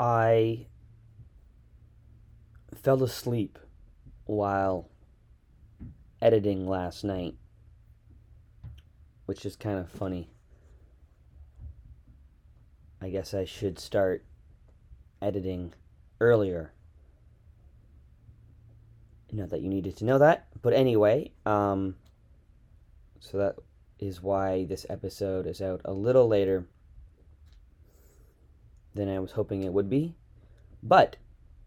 I fell asleep while editing last night, which is kind of funny. I guess I should start editing earlier. Not that you needed to know that, but anyway, um, so that is why this episode is out a little later than I was hoping it would be. But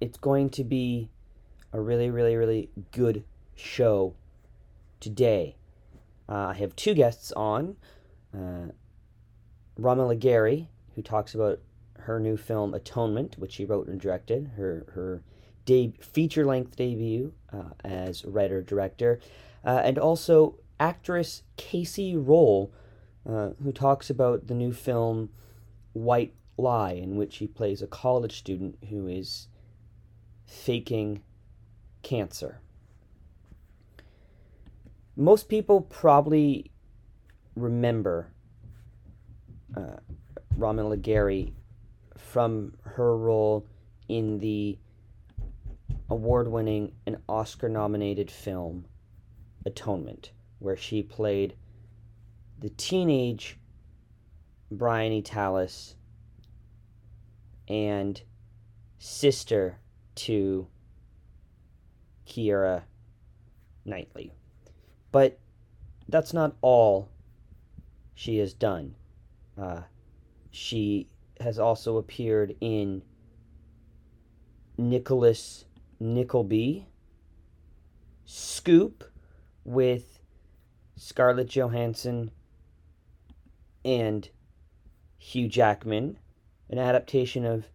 it's going to be a really, really, really good show today. Uh, I have two guests on uh, Garai, who talks about her new film Atonement, which she wrote and directed, her, her de- feature length debut uh, as writer director, uh, and also actress Kacey Rohl, uh, who talks about the new film White Lie, in which he plays a college student who is faking cancer. Most people probably remember uh, Romola Garai from her role in the award winning and Oscar nominated film Atonement, where she played the teenage Briony Tallis and sister to Keira Knightley. But that's not all she has done. Uh, she has also appeared in Nicholas Nickleby, Scoop with Scarlett Johansson and Hugh Jackman, an adaptation of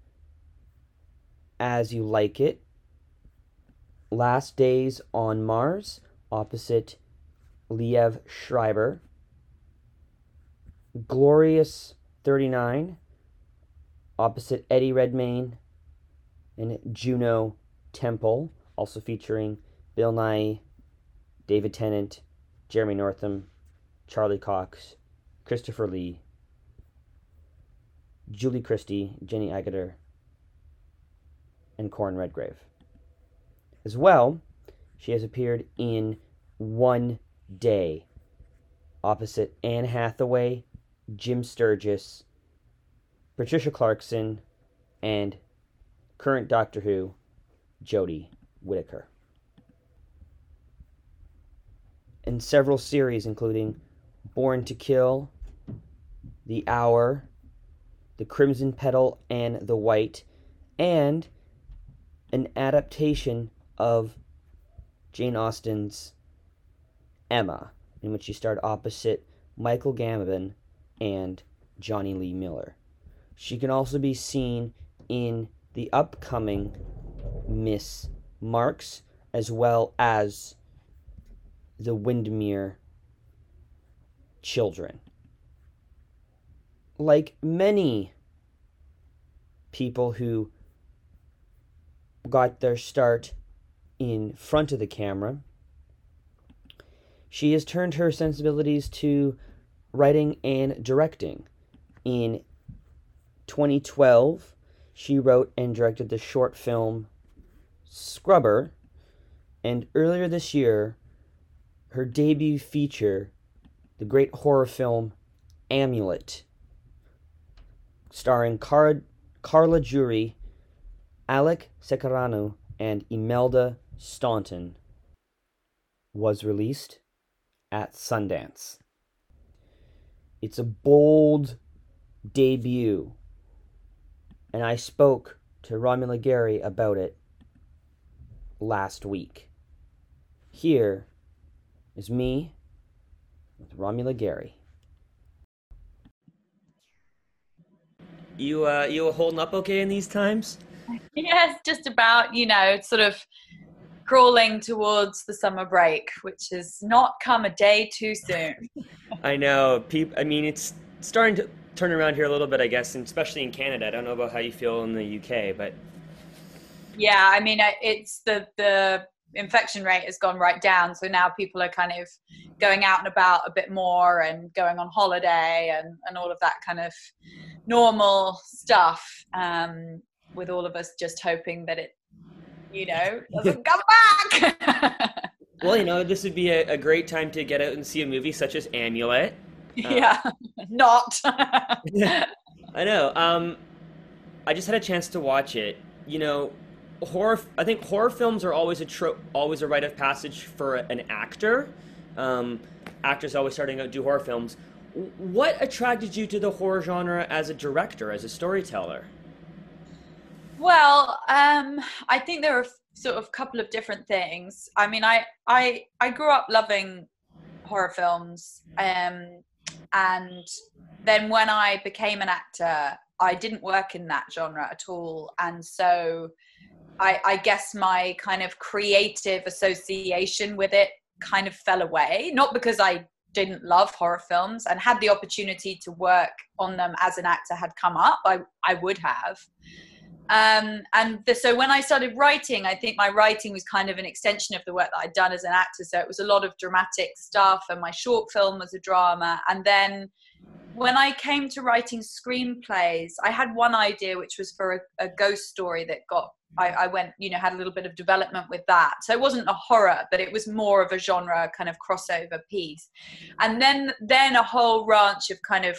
As You Like It, Last Days on Mars, opposite Liev Schreiber, Glorious 39, opposite Eddie Redmayne and Juno Temple, also featuring Bill Nighy, David Tennant, Jeremy Northam, Charlie Cox, Christopher Lee, Julie Christie, Jenny Agutter, and Corin Redgrave. As well, she has appeared in One Day, opposite Anne Hathaway, Jim Sturgess, Patricia Clarkson, and current Doctor Who, Jodie Whittaker. In several series, including Born to Kill, The Hour, The Crimson Petal and the White, and an adaptation of Jane Austen's Emma, in which she starred opposite Michael Gambon and Jonny Lee Miller. She can also be seen in the upcoming Miss Marx as well as the Windermere children. Like many people who got their start in front of the camera, she has turned her sensibilities to writing and directing. In 2012, she wrote and directed the short film Scrubber, and earlier this year, her debut feature, the great horror film Amulet, starring Car- Carla Juri, Alec Secareanu, and Imelda Staunton, was released at Sundance. It's a bold debut, and I spoke to Romola Garai about it last week. Here is me with Romola Garai. You uh, you holding up okay in these times? Yes, just about. You know, sort of crawling towards the summer break, which has not come a day too soon. I know. People. I mean, it's starting to turn around here a little bit, I guess, and especially in Canada. I don't know about how you feel in the UK, but yeah, I mean, it's the the infection rate has gone right down. So now people are kind of going out and about a bit more and going on holiday and, and all of that kind of normal stuff. Um, with all of us just hoping that it, you know, doesn't come back. well, you know, this would be a, a, great time to get out and see a movie such as Amulet. Uh, yeah, not. I know. Um, I just had a chance to watch it. You know, horror. I think horror films are always a trope, always a rite of passage for an actor. Um, actors always starting out do horror films. What attracted you to the horror genre as a director, as a storyteller? Well, um, I think there are sort of a couple of different things. I mean, I I I grew up loving horror films, um, and then when I became an actor, I didn't work in that genre at all, and so I, I guess my kind of creative association with it kind of fell away. Not because I didn't love horror films and had the opportunity to work on them as an actor had come up, I, I would have. Um, and the, so when I started writing, I think my writing was kind of an extension of the work that I'd done as an actor. So it was a lot of dramatic stuff, and my short film was a drama. And then when I came to writing screenplays, I had one idea, which was for a, a ghost story that got I, I, went, you know, had a little bit of development with that. So it wasn't a horror, but it was more of a genre kind of crossover piece. And then then a whole ranch of kind of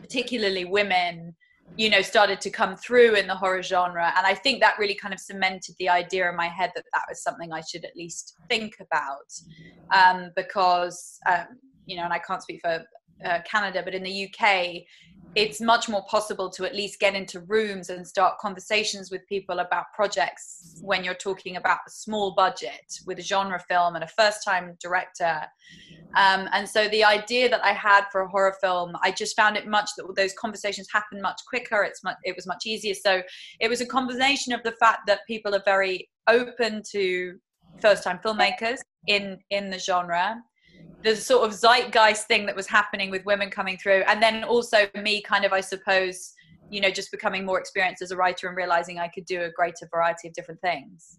particularly women, you know, started to come through in the horror genre. And I think that really kind of cemented the idea in my head that that was something I should at least think about. Um, because, um, you know, and I can't speak for uh, Canada, but in the UK, it's much more possible to at least get into rooms and start conversations with people about projects when you're talking about a small budget with a genre film and a first time director. Um, and so the idea that i had for a horror film i just found it much that those conversations happen much quicker it's much it was much easier. So it was a combination of the fact that people are very open to first time filmmakers in in the genre the sort of zeitgeist thing that was happening with women coming through. And then also me kind of i suppose you know just becoming more experienced as a writer and realizing i could do a greater variety of different things.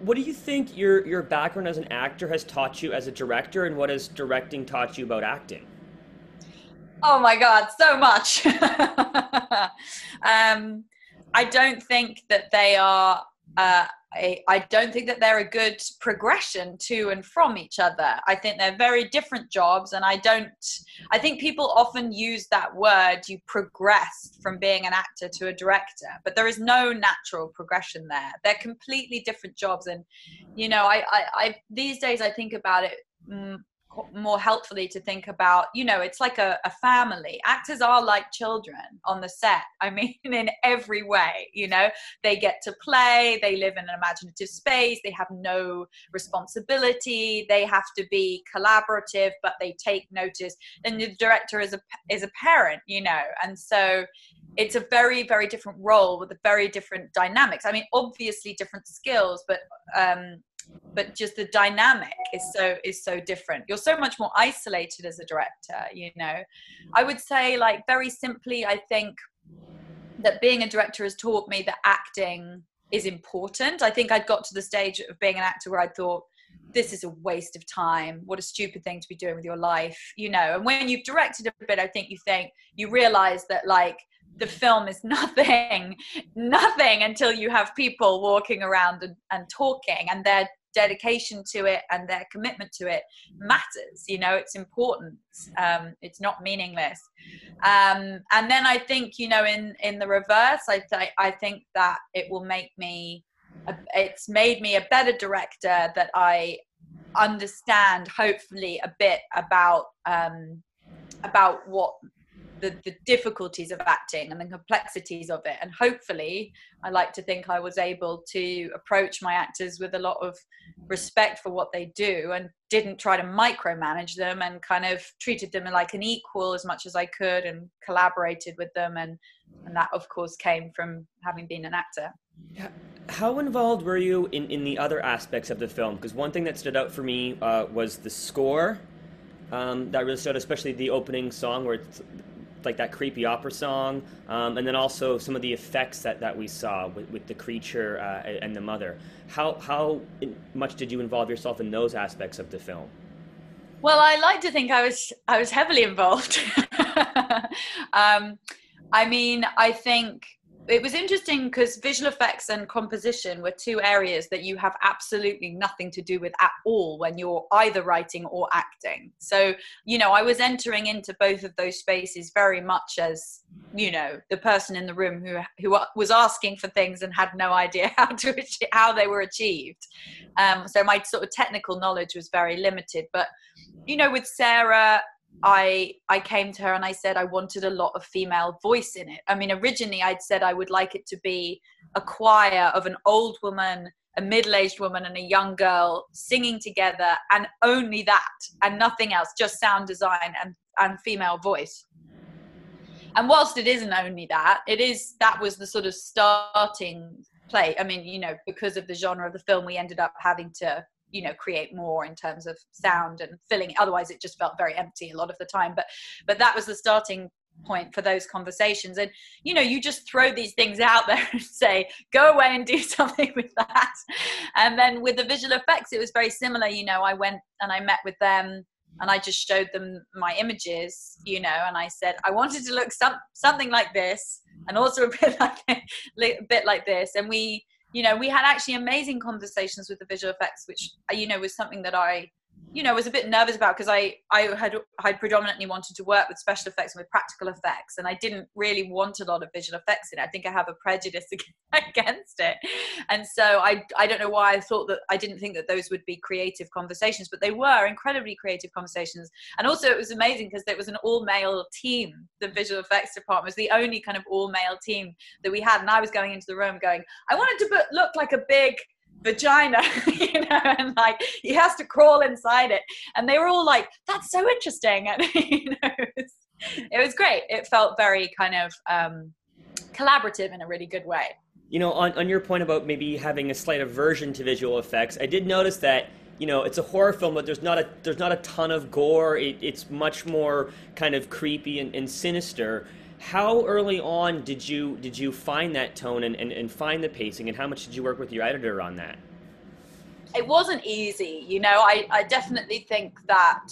What do you think your your background as an actor has taught you as a director and what has directing taught you about acting? Oh my god so much. Um, i don't think that they are uh, I, I don't think that they're a good progression to and from each other. I think they're very different jobs, and I don't. I think people often use that word. You progress from being an actor to a director, but there is no natural progression there. They're completely different jobs, and you know, I, I, I these days I think about it mm, more helpfully to think about you know it's like a, a, family. Actors are like children on the set. I mean in every way you know? They get to play they live in an imaginative space they have no responsibility they have to be collaborative but they take notice. And the director is a is a parent you know? And so it's a very very different role with a very different dynamics. I mean obviously different skills but um but just the dynamic is so is so different. You're so much more isolated as a director you know? I would say like very simply i think that being a director has taught me that acting is important. I think i'd got to the stage of being an actor where i thought this is a waste of time. What a stupid thing to be doing with your life you know? And when you've directed a bit i think you think you realize that like the film is nothing nothing until you have people walking around and, and talking and their dedication to it and their commitment to it matters you know it's important um, it's not meaningless. Um, and then i think you know in in the reverse i th- i think that it will make me a, it's made me a better director that i understand hopefully a bit about um, about what the, the difficulties of acting and the complexities of it. And hopefully, I like to think I was able to approach my actors with a lot of respect for what they do and didn't try to micromanage them and kind of treated them like an equal as much as I could and collaborated with them. And, and that, of course, came from having been an actor. How involved were you in, in the other aspects of the film? Because one thing that stood out for me uh, was the score. Um, that really stood, out, especially the opening song where it's like that creepy opera song, um, and then also some of the effects that, that we saw with, with the creature uh, and the mother. How how much did you involve yourself in those aspects of the film? Well, I like to think I was I was heavily involved. um, I mean, I think it was interesting because visual effects and composition were two areas that you have absolutely nothing to do with at all when you're either writing or acting. So, you know, I was entering into both of those spaces very much as, you know, the person in the room who who was asking for things and had no idea how to how they were achieved. Um, so my sort of technical knowledge was very limited, but you know, with Sarah I I came to her and I said I wanted a lot of female voice in it. I mean, originally I'd said I would like it to be a choir of an old woman, a middle-aged woman, and a young girl singing together, and only that, and nothing else, just sound design and and female voice. And whilst it isn't only that, it is that was the sort of starting play. I mean, you know, because of the genre of the film, we ended up having to you know create more in terms of sound and filling otherwise it just felt very empty a lot of the time. But but that was the starting point for those conversations. And you know you just throw these things out there and say go away and do something with that. And then with the visual effects it was very similar. You know i went and i met with them and i just showed them my images you know and i said i wanted to look some, something like this and also a bit like a bit like this. And we you know we had actually amazing conversations with the visual effects which you know was something that i you know was a bit nervous about because I I had I predominantly wanted to work with special effects and with practical effects, and I didn't really want a lot of visual effects in it. I think I have a prejudice against it, and so I I don't know why I thought that I didn't think that those would be creative conversations, but they were incredibly creative conversations, and also it was amazing because it was an all male team. The visual effects department was the only kind of all male team that we had, and I was going into the room going, I wanted to look like a big vagina, you know, and like he has to crawl inside it. And they were all like, that's so interesting. And, you know, it was, it was great. It felt very kind of um, collaborative in a really good way. You know, on, on your point about maybe having a slight aversion to visual effects, I did notice that you know it's a horror film but there's not a there's not a ton of gore it, it's much more kind of creepy and, and sinister how early on did you did you find that tone and, and, and find the pacing and how much did you work with your editor on that? It wasn't easy you know i, I definitely think that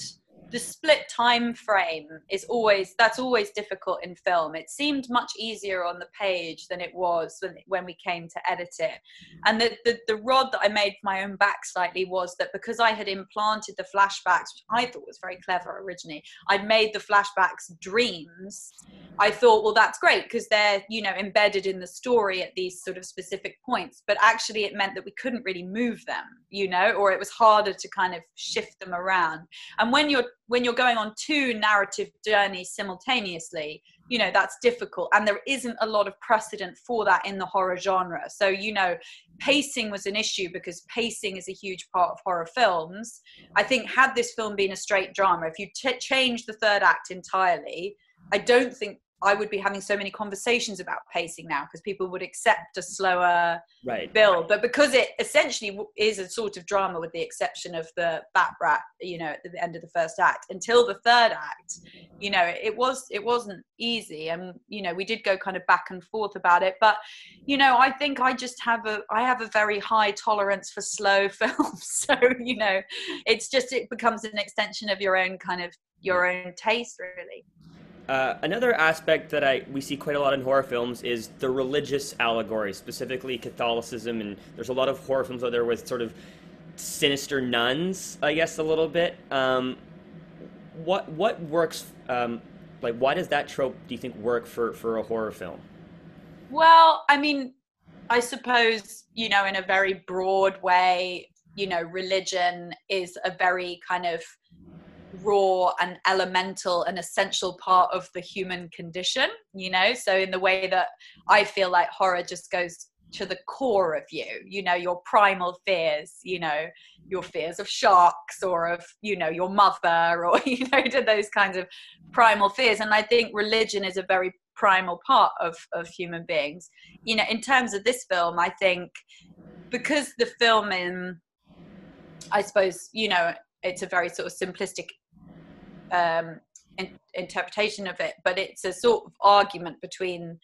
the split time frame is always that's always difficult in film. It seemed much easier on the page than it was when, when we came to edit it. Mm. And the, the, the rod that i made for my own back slightly was that because i had implanted the flashbacks which i thought was very clever originally i'd made the flashbacks dreams i thought well that's great because they're you know embedded in the story at these sort of specific points. But actually it meant that we couldn't really move them you know or it was harder to kind of shift them around. And when you're when you're going on two narrative journeys simultaneously you know that's difficult. And there isn't a lot of precedent for that in the horror genre. So you know pacing was an issue because pacing is a huge part of horror films. I think had this film been a straight drama if you t- change the third act entirely i don't think I would be having so many conversations about pacing now because people would accept a slower right. build. But because it essentially is a sort of drama, with the exception of the bat brat, you know, at the end of the first act, until the third act, you know, it was it wasn't easy, and you know, we did go kind of back and forth about it. But you know, I think I just have a I have a very high tolerance for slow films, so you know, it's just it becomes an extension of your own kind of your own taste, really. Uh, another aspect that I we see quite a lot in horror films is the religious allegory, specifically Catholicism, and there's a lot of horror films out there with sort of sinister nuns, I guess, a little bit. Um, what what works? Um, like, why does that trope do you think work for for a horror film? Well, I mean, I suppose you know, in a very broad way, you know, religion is a very kind of raw and elemental and essential part of the human condition you know? So in the way that i feel like horror just goes to the core of you you know your primal fears you know your fears of sharks or of you know your mother or you know to those kinds of primal fears. And i think religion is a very primal part of of human beings. You know in terms of this film i think because the film in i suppose you know it's a very sort of simplistic um, in, interpretation of it, but it's a sort of argument between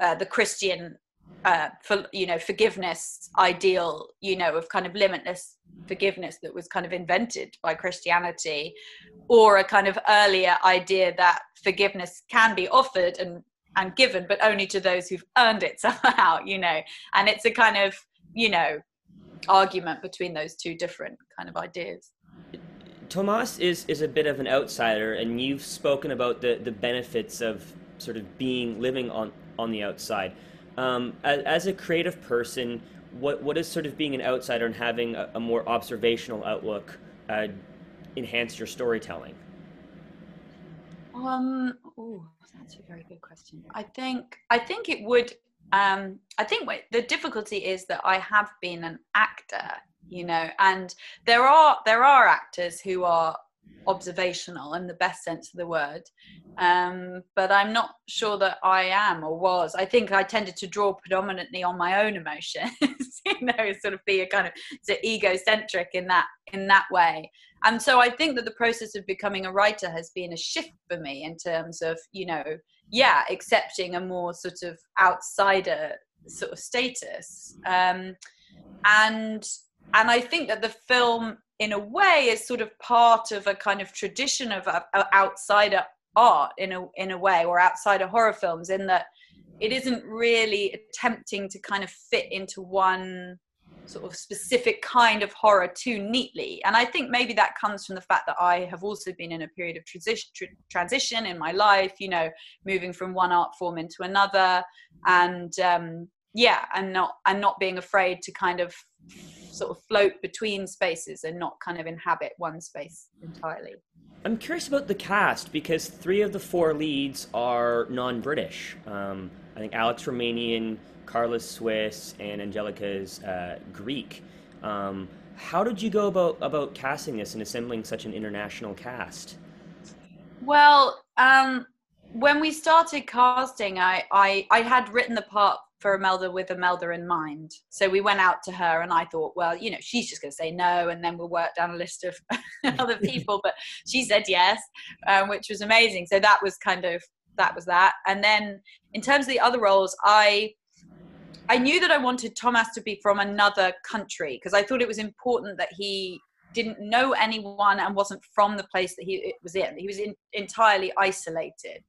uh, the Christian, uh, for you know, forgiveness ideal, you know, of kind of limitless forgiveness that was kind of invented by Christianity, or a kind of earlier idea that forgiveness can be offered and and given, but only to those who've earned it somehow, you know. And it's a kind of, you know, argument between those two different kind of ideas. Tomas is, is a bit of an outsider, and you've spoken about the, the benefits of sort of being living on, on the outside. Um, as, as, a creative person, what, what is sort of being an outsider and having a, a more observational outlook uh, enhance your storytelling? Um, oh, that's a very good question. I think I think it would. Um, I think the difficulty is that I have been an actor, you know, and there are there are actors who are observational in the best sense of the word um, but i'm not sure that i am or was. I think i tended to draw predominantly on my own emotions you know sort of be a kind of egocentric in that in that way. And so i think that the process of becoming a writer has been a shift for me in terms of you know yeah accepting a more sort of outsider sort of status. Um, and and i think that the film in a way is sort of part of a kind of tradition of uh, outsider art in a in a way or outsider horror films in that it isn't really attempting to kind of fit into one sort of specific kind of horror too neatly. And i think maybe that comes from the fact that i have also been in a period of transition transition in my life you know moving from one art form into another and um yeah and not and not being afraid to kind of sort of float between spaces and not kind of inhabit one space entirely. I'm curious about the cast because three of the four leads are non-British. Um, I think Alec's Romanian, Carla's Swiss, and Angelica's uh, Greek. Um, how did you go about about casting this and assembling such an international cast? Well, um, when we started casting, I, I I had written the part for Imelda with Imelda in mind. So we went out to her, and I thought, well, you know, she's just going to say no, and then we'll work down a list of other people. But she said yes, um, which was amazing. So that was kind of that was that. And then in terms of the other roles, I I knew that I wanted Tomas to be from another country because I thought it was important that he didn't know anyone and wasn't from the place that he was in. He was in, entirely isolated.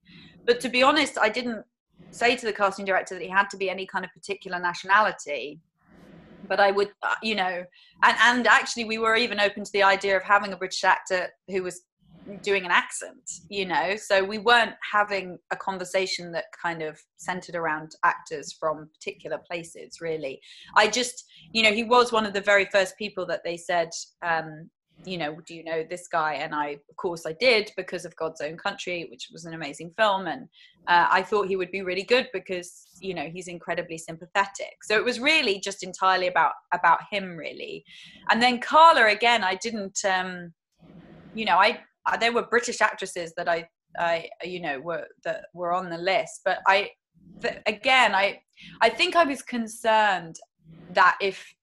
But to be honest, I didn't say to the casting director that he had to be any kind of particular nationality but i would uh, you know and and actually we were even open to the idea of having a british actor who was doing an accent you know? So we weren't having a conversation that kind of centered around actors from particular places really. I just you know he was one of the very first people that they said um, you know, do you know this guy? And I, of course, I did because of God's Own Country, which was an amazing film. And uh, I thought he would be really good because, you know, he's incredibly sympathetic. So it was really just entirely about about him, really. And then Carla, again, I didn't, um, you know, I, I there were British actresses that I, I, you know, were that were on the list, but I, again, I, I think I was concerned that if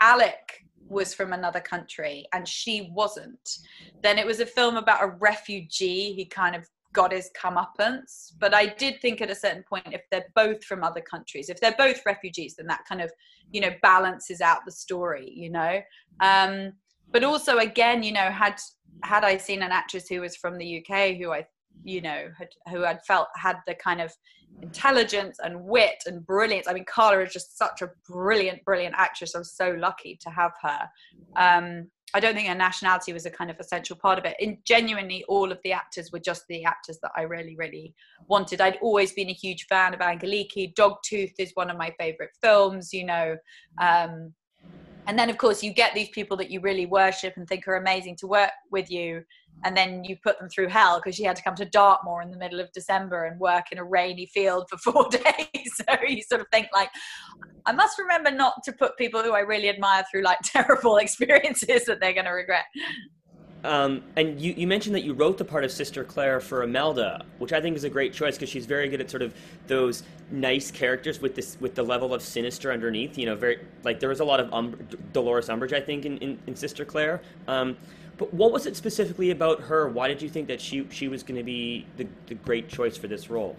Alec was from another country and she wasn't, then it was a film about a refugee He kind of got his comeuppance. But I did think at a certain point, if they're both from other countries, if they're both refugees, then that kind of, you know, balances out the story, you know. Um, but also, again, you know, had had I seen an actress who was from the UK who I you know had, who had felt had the kind of intelligence and wit and brilliance. I mean carla is just such a brilliant brilliant actress. I'm so lucky to have her. Um, i don't think her nationality was a kind of essential part of it. In genuinely all of the actors were just the actors that i really really wanted. I'd always been a huge fan of angeliki. Dogtooth is one of my favorite films you know. Um, and then of course you get these people that you really worship and think are amazing to work with you and then you put them through hell because she had to come to Dartmoor in the middle of December and work in a rainy field for four days. so you sort of think like, I must remember not to put people who I really admire through like terrible experiences that they're going to regret. Um, and you, you mentioned that you wrote the part of Sister Claire for Imelda, which I think is a great choice because she's very good at sort of those nice characters with this with the level of sinister underneath. You know, very like there was a lot of um, Dolores Umbridge, I think, in, in, in Sister Claire. Um, but what was it specifically about her? Why did you think that she she was going to be the, the great choice for this role?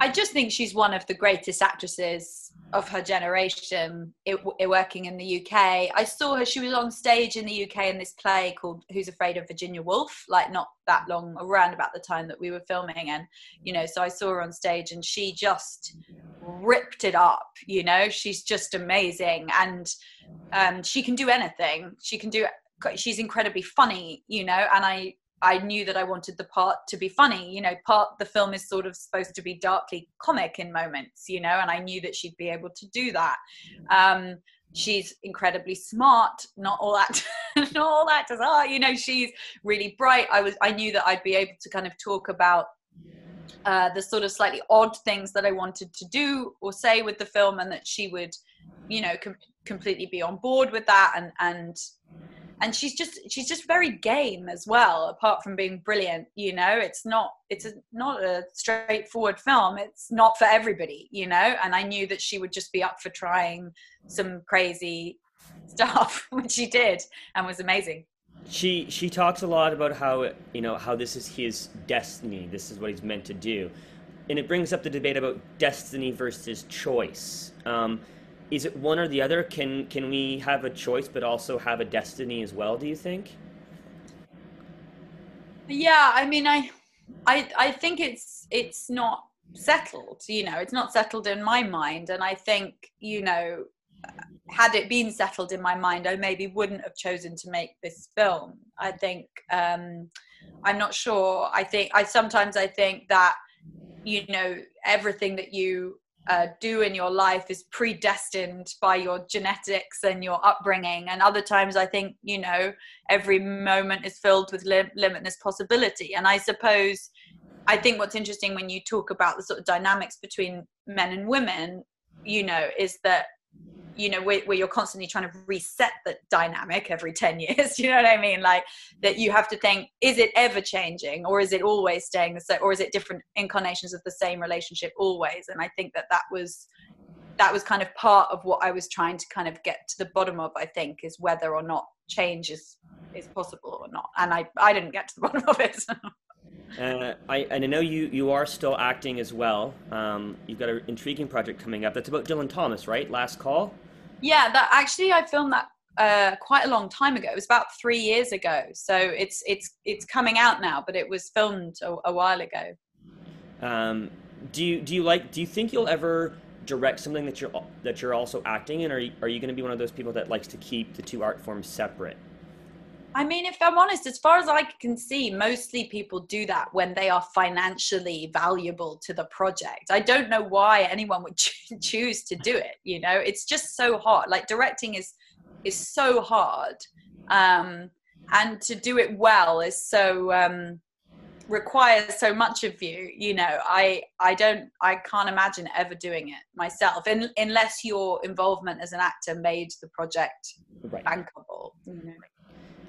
I just think she's one of the greatest actresses of her generation it, it, working in the UK. I saw her, she was on stage in the UK in this play called Who's Afraid of Virginia Woolf, like not that long, around about the time that we were filming. And, you know, so I saw her on stage and she just ripped it up, you know, she's just amazing. And um, she can do anything. She can do, she's incredibly funny, you know, and I, I knew that I wanted the part to be funny. You know, part the film is sort of supposed to be darkly comic in moments, you know, and I knew that she'd be able to do that. Um, she's incredibly smart. Not all that, not all actors are. You know, she's really bright. I was, I knew that I'd be able to kind of talk about uh, the sort of slightly odd things that I wanted to do or say with the film, and that she would, you know, com- completely be on board with that and and and she's just she's just very game as well apart from being brilliant you know? It's not it's a, not a straightforward film. It's not for everybody you know? And i knew that she would just be up for trying some crazy stuff which she did and was amazing. She she talks a lot about how you know how this is his destiny. This is what he's meant to do. And it brings up the debate about destiny versus choice. Um, is it one or the other? Can can we have a choice but also have a destiny as well? Do you think? Yeah, I mean, I, I, I think it's it's not settled. You know, it's not settled in my mind, and I think you know, had it been settled in my mind, I maybe wouldn't have chosen to make this film. I think um, I'm not sure. I think I sometimes I think that you know everything that you uh, do in your life is predestined by your genetics and your upbringing. And other times, I think, you know, every moment is filled with lim- limitless possibility. And I suppose, I think what's interesting when you talk about the sort of dynamics between men and women, you know, is that you know where, where, you're constantly trying to reset the dynamic every 10 years you know what i mean? Like that you have to think is it ever changing or is it always staying the same or is it different incarnations of the same relationship always? And i think that that was that was kind of part of what i was trying to kind of get to the bottom of i think is whether or not change is is possible or not. And i i didn't get to the bottom of it Uh, I, and I know you, you are still acting as well. Um, you've got an intriguing project coming up. That's about Dylan Thomas, right? Last Call? Yeah, that actually I filmed that uh, quite a long time ago. It was about three years ago, so it's it's it's coming out now, but it was filmed a, a while ago. Um, do you do you like? Do you think you'll ever direct something that you're that you're also acting in, or are you, are you going to be one of those people that likes to keep the two art forms separate? I mean, if I'm honest, as far as I can see, mostly people do that when they are financially valuable to the project. I don't know why anyone would choose to do it. You know, it's just so hard. Like directing is is so hard, um, and to do it well is so um, requires so much of you. You know, I I don't I can't imagine ever doing it myself, in, unless your involvement as an actor made the project right. bankable. You know?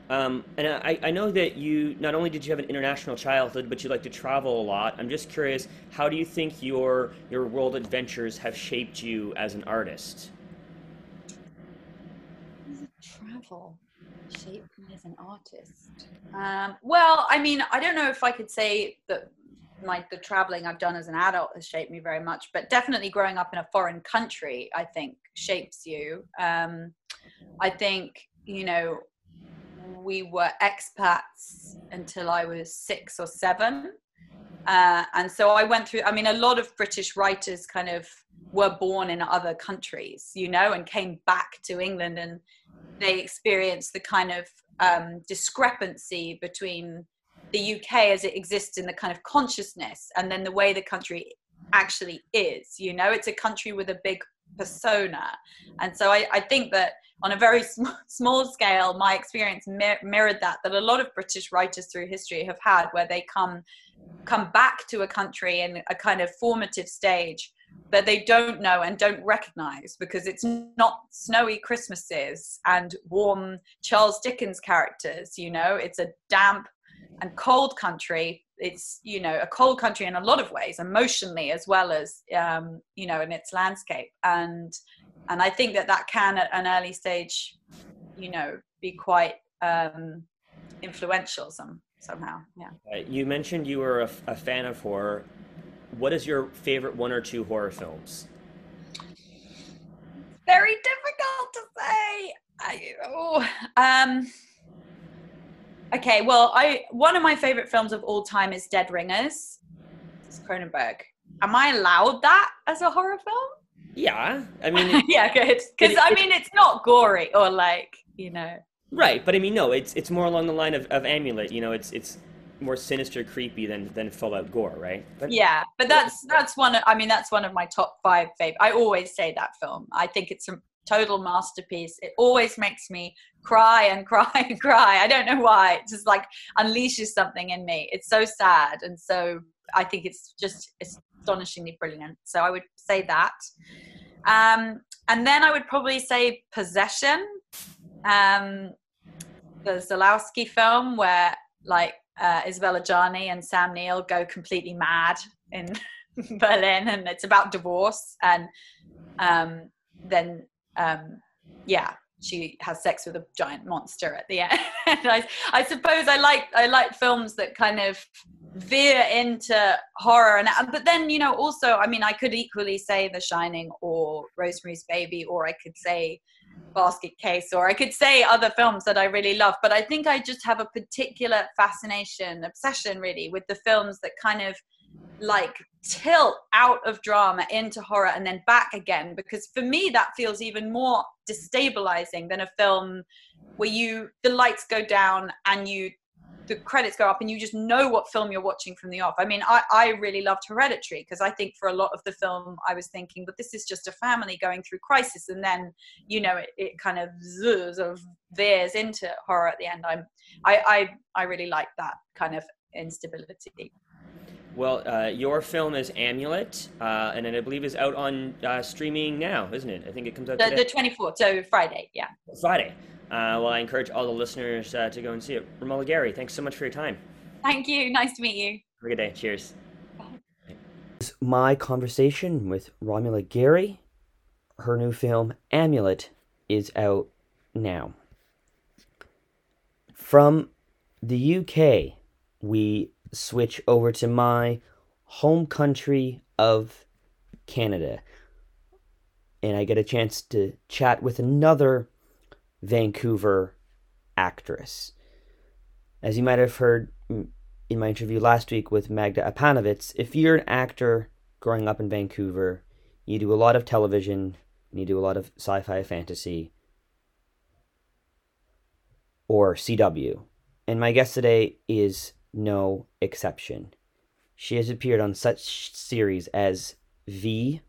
Um, and I, I, know that you not only did you have an international childhood, but you like to travel a lot. I'm just curious, how do you think your your world adventures have shaped you as an artist? Travel shaped me as an artist. Um, well, I mean, I don't know if I could say that my the traveling I've done as an adult has shaped me very much, but definitely growing up in a foreign country, I think shapes you. Um, I think you know we were expats until I was six or seven. Uh, and so I went through, I mean, a lot of British writers kind of were born in other countries, you know, and came back to England and they experienced the kind of um, discrepancy between the UK as it exists in the kind of consciousness and then the way the country actually is. You know, it's a country with a big persona. And so I, I think that on a very sm- small scale, my experience mir- mirrored that, that a lot of British writers through history have had where they come come back to a country in a kind of formative stage that they don't know and don't recognize because it's not snowy Christmases and warm Charles Dickens characters, you know, it's a damp and cold country it's you know a cold country in a lot of ways emotionally as well as um, you know in its landscape. And and i think that that can at an early stage you know be quite um, influential some somehow. Yeah. You mentioned you were a, a fan of horror. What is your favorite one or two horror films? Very difficult to say. I, oh, um, okay, well, I one of my favorite films of all time is Dead Ringers. It's Cronenberg. Am I allowed that as a horror film? Yeah, I mean, yeah, good. Because I mean, it's not gory or like you know. Right, but I mean, no, it's it's more along the line of, of Amulet. You know, it's it's more sinister, creepy than than full out gore, right? But, yeah, but that's that's one. Of, I mean, that's one of my top five favorite. I always say that film. I think it's a total masterpiece. It always makes me cry and cry and cry. I don't know why. It just like unleashes something in me. It's so sad and so. I think it's just astonishingly brilliant. So I would say that. Um, and then I would probably say Possession, um, the Zulawski film where like uh, Isabelle Adjani and Sam Neill go completely mad in Berlin, and it's about divorce. And um, then, um, yeah, she has sex with a giant monster at the end. I, I, suppose I like I like films that kind of veer into horror, and but then you know also I mean I could equally say The Shining or Rosemary's Baby, or I could say basket case or i could say other films that i really love but i think i just have a particular fascination obsession really with the films that kind of like tilt out of drama into horror and then back again because for me that feels even more destabilizing than a film where you the lights go down and you the credits go up and you just know what film you're watching from the off. I mean, I, I really loved Hereditary because I think for a lot of the film I was thinking, but this is just a family going through crisis, and then you know it, it kind of sort of veers into horror at the end. I'm I I, I really like that kind of instability. Well, uh, your film is Amulet, uh, and I believe is out on uh, streaming now, isn't it? I think it comes out the, the 24th, so Friday, yeah. Friday. Uh, well, I encourage all the listeners uh, to go and see it. Romola Garai, thanks so much for your time. Thank you. Nice to meet you. Have a good day. Cheers. My conversation with Romola Garai. Her new film, Amulet, is out now. From the UK, we switch over to my home country of Canada. And I get a chance to chat with another Vancouver actress. As you might have heard in my interview last week with Magda Apanowicz, if you're an actor growing up in Vancouver, you do a lot of television, and you do a lot of sci fi fantasy, or CW. And my guest today is no exception. She has appeared on such series as V,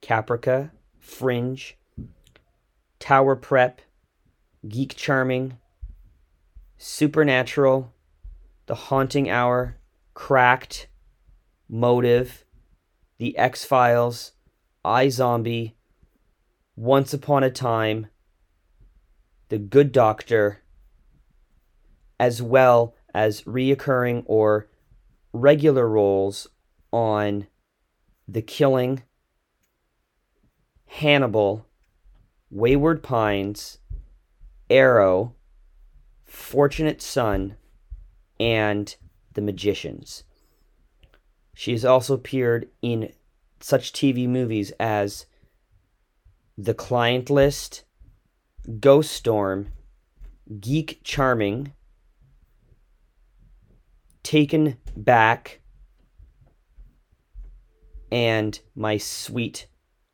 Caprica, Fringe, Tower Prep, Geek Charming, Supernatural, The Haunting Hour, Cracked, Motive, The X Files, iZombie, Once Upon a Time, The Good Doctor, as well as reoccurring or regular roles on The Killing, Hannibal, Wayward Pines, Arrow, Fortunate Son, and The Magicians. She has also appeared in such TV movies as The Client List, Ghost Storm, Geek Charming, Taken Back, and My Sweet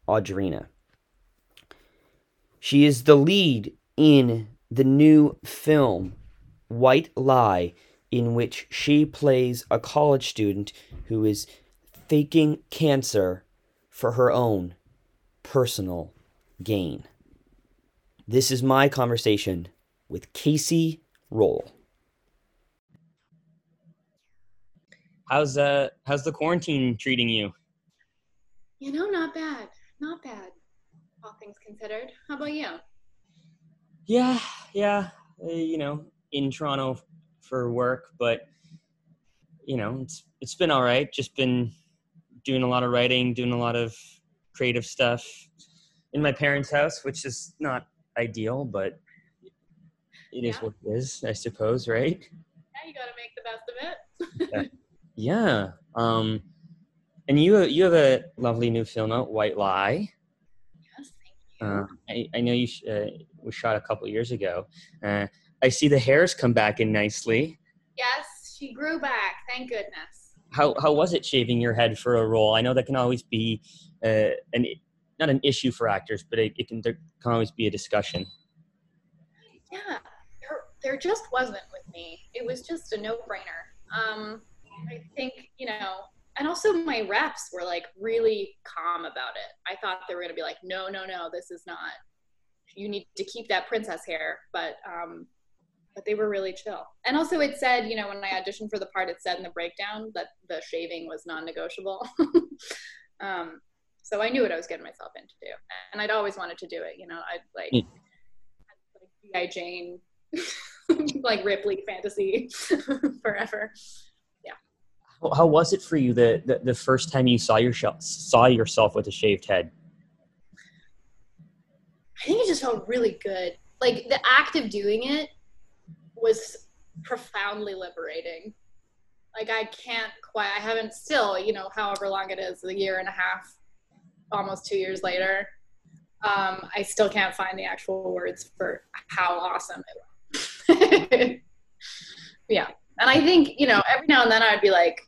Audrina. She is the lead in the new film White Lie, in which she plays a college student who is faking cancer for her own personal gain. This is my conversation with Kacey Rohl. How's uh how's the quarantine treating you? You know, not bad. Not bad. All things considered. How about you? Yeah, yeah. Uh, you know, in Toronto for work, but you know, it's it's been all right. Just been doing a lot of writing, doing a lot of creative stuff in my parents' house, which is not ideal, but it is yeah. what it is, I suppose, right? Yeah, you got to make the best of it. yeah. yeah. Um, and you you have a lovely new film out, White Lie. Yes, thank you. Uh, I, I know you sh- uh, was shot a couple years ago. Uh, I see the hairs come back in nicely. yes, she grew back. Thank goodness. How how was it shaving your head for a role? I know that can always be uh, an not an issue for actors, but it, it can there can always be a discussion. Yeah, there, there just wasn't with me. It was just a no-brainer. Um, I think you know, and also my reps were like really calm about it. I thought they were gonna be like, no, no, no, this is not. You need to keep that princess hair, but um, but they were really chill. And also, it said, you know, when I auditioned for the part, it said in the breakdown that the shaving was non-negotiable. um, so I knew what I was getting myself into, and I'd always wanted to do it. You know, I'd like, Mm. like G.I. Jane, like Ripley fantasy forever. How, how was it for you the, the the first time you saw yourself saw yourself with a shaved head? I think it just felt really good. Like the act of doing it was profoundly liberating. Like I can't quite. I haven't still, you know, however long it is, a year and a half, almost two years later. Um, I still can't find the actual words for how awesome it was. yeah, and I think you know, every now and then I'd be like,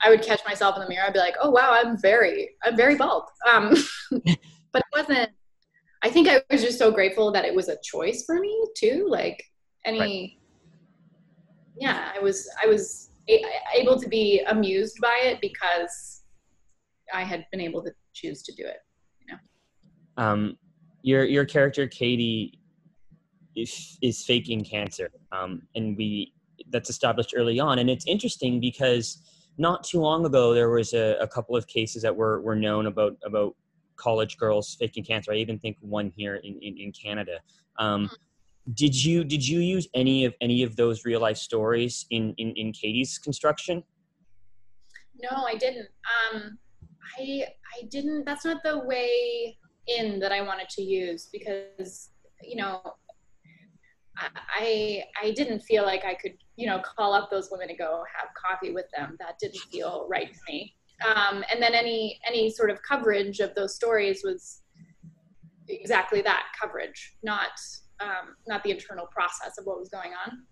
I would catch myself in the mirror. I'd be like, oh wow, I'm very, I'm very bald. Um, but it wasn't. I think I was just so grateful that it was a choice for me too. Like any, Right. yeah, I was I was a- able to be amused by it because I had been able to choose to do it. You know. Um, your your character Katie is is faking cancer, um, and we that's established early on, and it's interesting because not too long ago there was a, a couple of cases that were were known about about college girls faking cancer. I even think one here in in, in Canada. Um, did you did you use any of any of those real life stories in in, in Katie's construction? No, I didn't. Um, I I didn't. That's not the way in that I wanted to use because you know I I didn't feel like I could you know call up those women and go have coffee with them. That didn't feel right to me. Um, and then any any sort of coverage of those stories was exactly that coverage, not um, not the internal process of what was going on.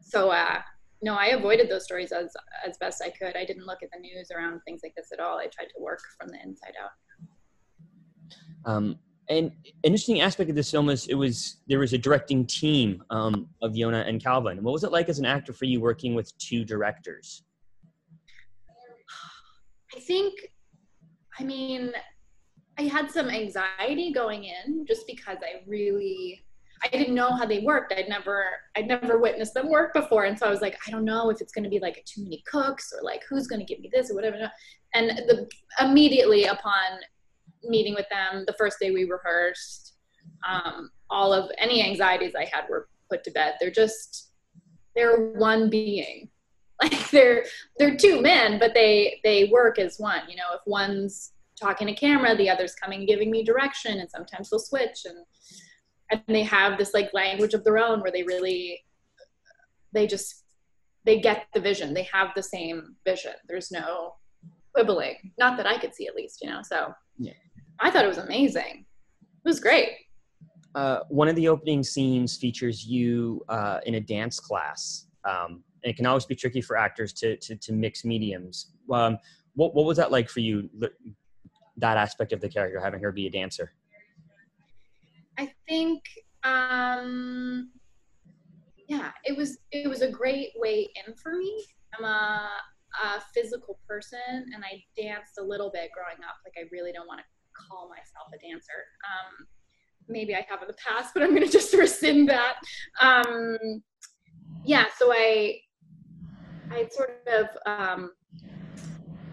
So uh, no, I avoided those stories as as best I could. I didn't look at the news around things like this at all. I tried to work from the inside out. Um, an interesting aspect of this film is it was there was a directing team um, of Yonah and Calvin. What was it like as an actor for you working with two directors? I think, I mean, I had some anxiety going in just because I really, I didn't know how they worked. I'd never, I'd never witnessed them work before, and so I was like, I don't know if it's going to be like too many cooks or like who's going to give me this or whatever. And the immediately upon meeting with them, the first day we rehearsed, um, all of any anxieties I had were put to bed. They're just, they're one being. Like they're they're two men but they they work as one. You know if one's talking to camera the other's coming giving me direction and sometimes they'll switch and and they have this like language of their own where they really they just they get the vision. They have the same vision. There's no quibbling. Not that i could see at least you know so. Yeah. I thought it was amazing it was great Uh, one of the opening scenes features you uh, in a dance class. Um, and it can always be tricky for actors to to, to mix mediums. Um, what what was that like for you? That aspect of the character, having her be a dancer. I think um yeah, it was it was a great way in for me. I'm a, a physical person and I danced a little bit growing up. Like I really don't want to call myself a dancer. Um maybe I have in the past, but I'm gonna just rescind that. Um yeah, so I I sort of um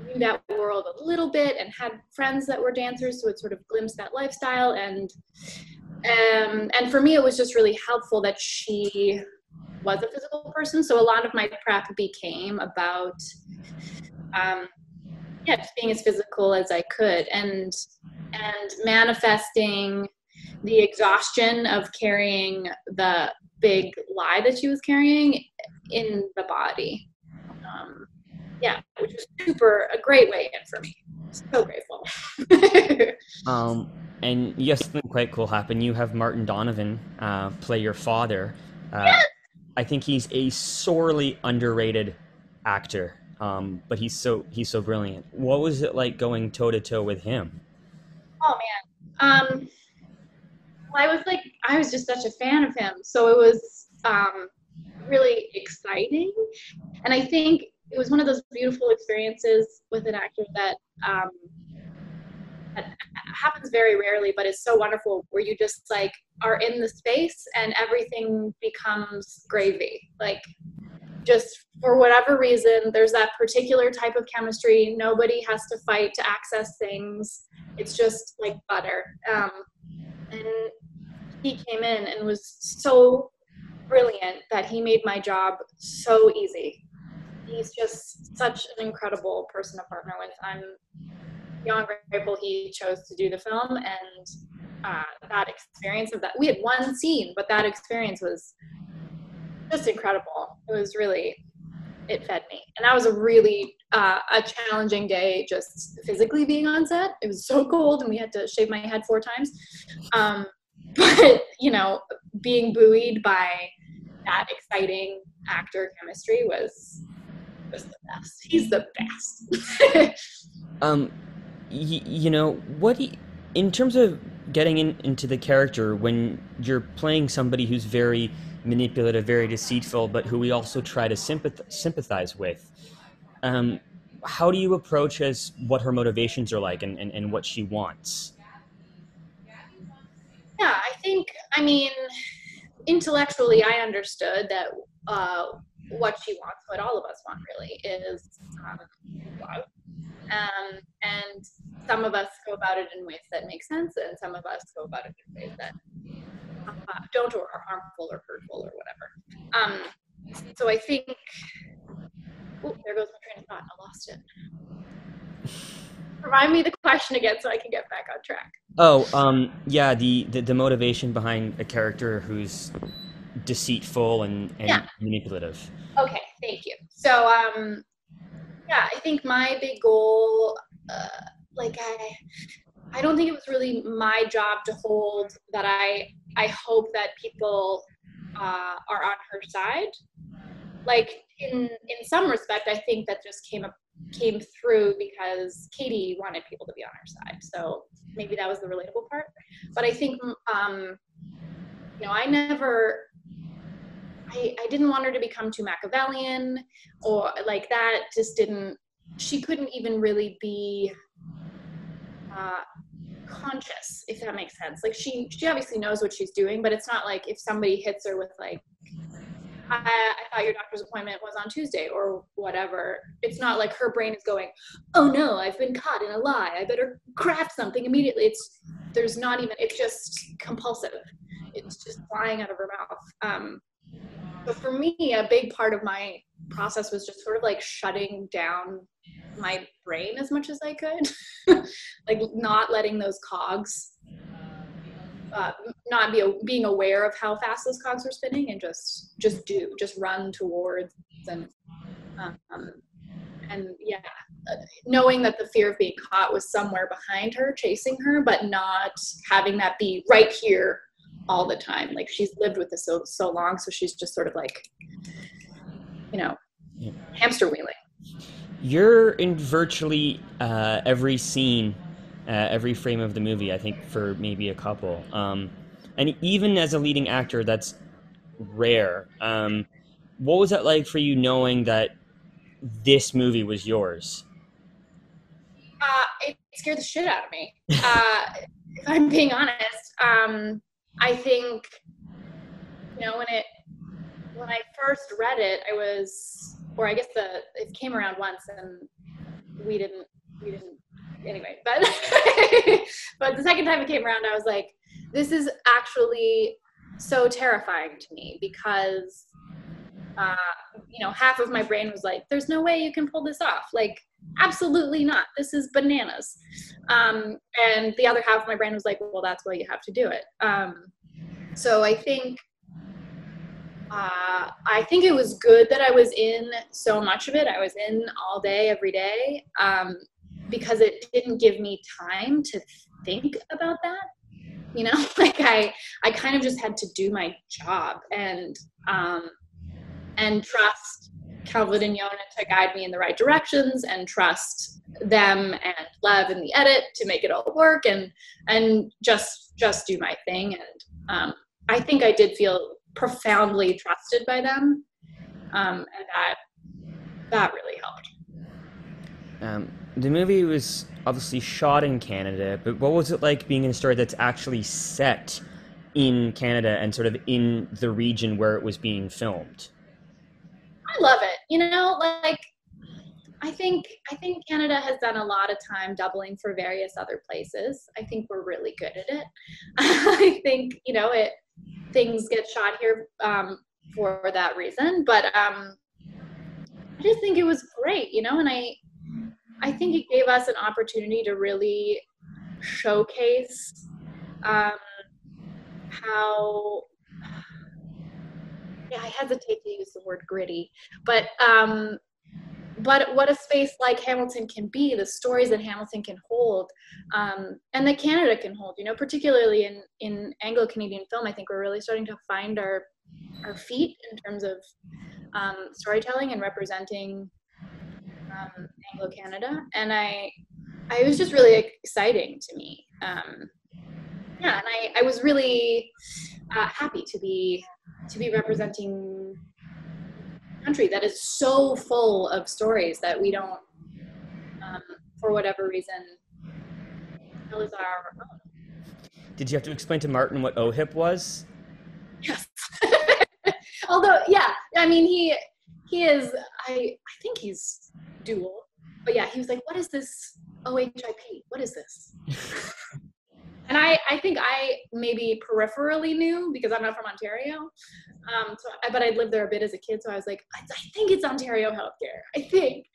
knew that world a little bit and had friends that were dancers, so it sort of glimpsed that lifestyle and um, and for me it was just really helpful that she was a physical person so a lot of my prep became about um, yeah just being as physical as i could and and manifesting the exhaustion of carrying the big lie that she was carrying in the body um, yeah which was super a great way in for me so grateful. um, and yes, something quite cool happened. You have Martin Donovan uh, play your father. Uh, yes! I think he's a sorely underrated actor, um, but he's so he's so brilliant. What was it like going toe to toe with him? Oh man, um, well, I was like, I was just such a fan of him, so it was um, really exciting, and I think it was one of those beautiful experiences with an actor that um, that happens very rarely, but it's so wonderful where you just like are in the space and everything becomes gravy. Like just for whatever reason, there's that particular type of chemistry. Nobody has to fight to access things. It's just like butter. Um, and he came in and was so brilliant that he made my job so easy. He's just such an incredible person to partner with. I'm beyond grateful he chose to do the film and uh, that experience of that. We had one scene, but that experience was just incredible. It was really, it fed me. And that was a really uh, a challenging day just physically being on set. It was so cold and we had to shave my head four times. Um, but, you know, being buoyed by that exciting actor chemistry was was the best. He's the best. um, y- you know what? In terms of getting in, into the character, when you're playing somebody who's very manipulative, very deceitful, but who we also try to sympath- sympathize with, um, how do you approach as what her motivations are like and, and, and what she wants? Yeah, I think, I mean, intellectually, I understood that uh, what she wants, what all of us want really, is um, love um, and some of us go about it in ways that make sense, and some of us go about it in ways that uh, don't or are harmful or hurtful or whatever. Um, so I think, oh, there goes my train of thought. I lost it. Remind me the question again so I can get back on track. Oh, um, yeah, the, the, the motivation behind a character who's deceitful and, and yeah. manipulative. Okay, thank you. So, um, yeah i think my big goal uh, like i i don't think it was really my job to hold that i i hope that people uh, are on her side. Like in in some respect i think that just came up came through because katie wanted people to be on her side. So maybe that was the relatable part. But i think um you know i never I, I didn't want her to become too Machiavellian or like that. Just didn't she couldn't even really be uh, conscious if that makes sense like she she obviously knows what she's doing but it's not like if somebody hits her with like I, I, thought your doctor's appointment was on Tuesday or whatever. It's not like her brain is going, oh no, I've been caught in a lie. I better craft something immediately. It's there's not even. It's just compulsive. It's just flying out of her mouth. Um, but for me, a big part of my process was just sort of like shutting down my brain as much as I could, like not letting those cogs, uh, not be being aware of how fast those cogs were spinning, and just just do, just run towards and um, and yeah, knowing that the fear of being caught was somewhere behind her, chasing her, but not having that be right here all the time. Like she's lived with this so so long, so she's just sort of like, you know, yeah. hamster wheeling. You're in virtually uh, every scene, uh, every frame of the movie. I think for maybe a couple, um, and even as a leading actor, that's rare. Um, what was that like for you, knowing that this movie was yours? Uh, it scared the shit out of me. Uh, if I'm being honest, um, I think, you know, when it when I first read it, I was, or I guess the it came around once and we didn't we didn't anyway. But but the second time it came around, I was like, this is actually so terrifying to me because uh, you know half of my brain was like, there's no way you can pull this off. Like absolutely not. This is bananas. Um, and the other half of my brain was like, well, that's why you have to do it. Um, so I think uh, I think it was good that I was in so much of it. I was in all day, every day. Um, because it didn't give me time to think about that you know like i i kind of just had to do my job and um and trust calvin and yonah to guide me in the right directions and trust them and lev in the edit to make it all work and and just just do my thing and um i think i did feel profoundly trusted by them um and that that really helped um, the movie was obviously shot in Canada, but what was it like being in a story that's actually set in Canada and sort of in the region where it was being filmed? I love it. You know, like I think I think Canada has done a lot of time doubling for various other places. I think we're really good at it. I think you know it. Things get shot here um, for that reason, but um, I just think it was great. You know, and I I think it gave us an opportunity to really showcase um, how yeah, I hesitate to use the word gritty, but um, but what a space like Hamilton can be, the stories that Hamilton can hold, um, and that Canada can hold. You know, particularly in in Anglo Canadian film, I think we're really starting to find our our feet in terms of um, storytelling and representing um, Anglo Canada, and I, I was just really exciting to me. Um, yeah, and I, I was really uh, happy to be to be representing country that is so full of stories that we don't, um, for whatever reason, tell us our own. Did you have to explain to Martin what OHIP was? Yes. Although, yeah, I mean, he he is. I I think he's dual. But yeah, he was like, "What is this OHIP? What is this?" and I, I think I maybe peripherally knew because I'm not from Ontario. Um, so, but I'd lived there a bit as a kid, so I was like, I, I think it's Ontario Healthcare. I think,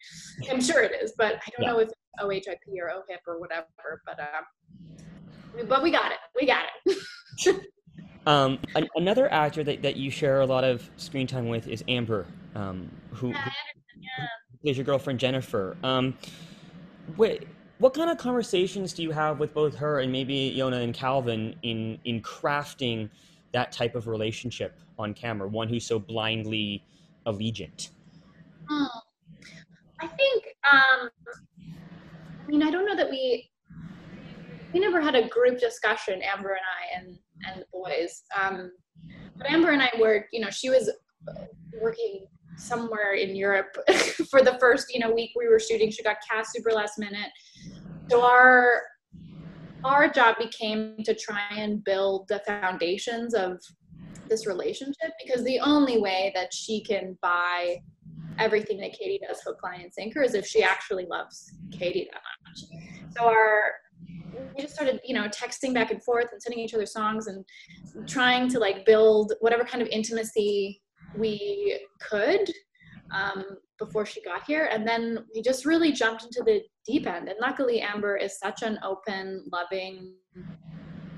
I'm sure it is, but I don't yeah. know if it's OHIP or OHIP or whatever. But um, but we got it. We got it. um, an- another actor that, that you share a lot of screen time with is Amber, um, who, yeah, yeah plays your girlfriend Jennifer. Um, wait, what kind of conversations do you have with both her and maybe Yonah and Calvin in in crafting that type of relationship on camera? One who's so blindly allegiant. Hmm. I think. Um, I mean, I don't know that we we never had a group discussion, Amber and I and and the boys. Um, but Amber and I were, you know, she was working somewhere in Europe for the first you know week we were shooting. She got cast super last minute. So our our job became to try and build the foundations of this relationship because the only way that she can buy everything that Katie does hook, line, and is if she actually loves Katie that much. So our we just started, you know, texting back and forth and sending each other songs and trying to like build whatever kind of intimacy we could um, before she got here. And then we just really jumped into the deep end. And luckily, Amber is such an open, loving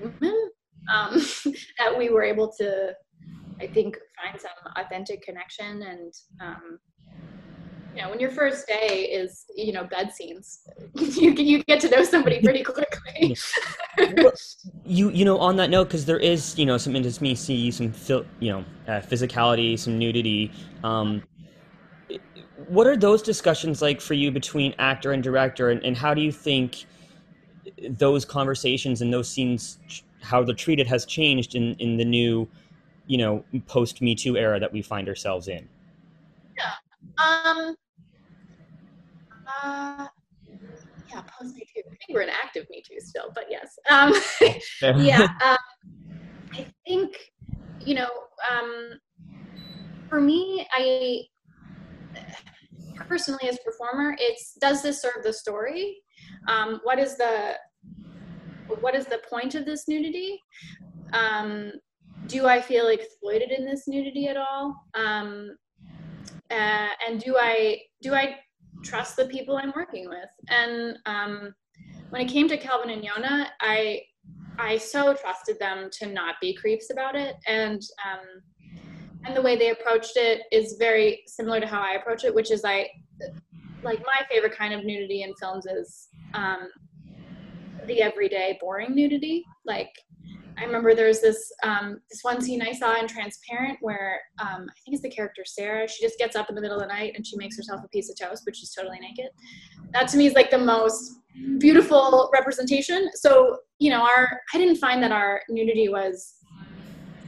woman um, that we were able to, I think, find some authentic connection and um, you know, when your first day is, you know, bed scenes, you you get to know somebody pretty quickly. you you know, on that note, because there is you know some intimacy, some you know uh, physicality, some nudity. Um, what are those discussions like for you between actor and director, and, and how do you think those conversations and those scenes, how they're treated, has changed in in the new, you know, post Me Too era that we find ourselves in? Yeah. Um, uh, yeah, post Me Too. I think we're in active Me Too still, but yes. Um, yeah, uh, I think you know, um, for me, I personally as a performer, it's does this serve the story? Um, what is the what is the point of this nudity? Um, do I feel exploited in this nudity at all? Um, uh, and do I do I trust the people I'm working with. And um, when it came to Calvin and Yonah, I I so trusted them to not be creeps about it, and um, and the way they approached it is very similar to how I approach it, which is I like my favorite kind of nudity in films is um, the everyday boring nudity. Like I remember there's this um, this one scene I saw in Transparent where um, I think it's the character Sarah. She just gets up in the middle of the night and she makes herself a piece of toast, but she's totally naked. That to me is like the most beautiful representation. So you know, our I didn't find that our nudity was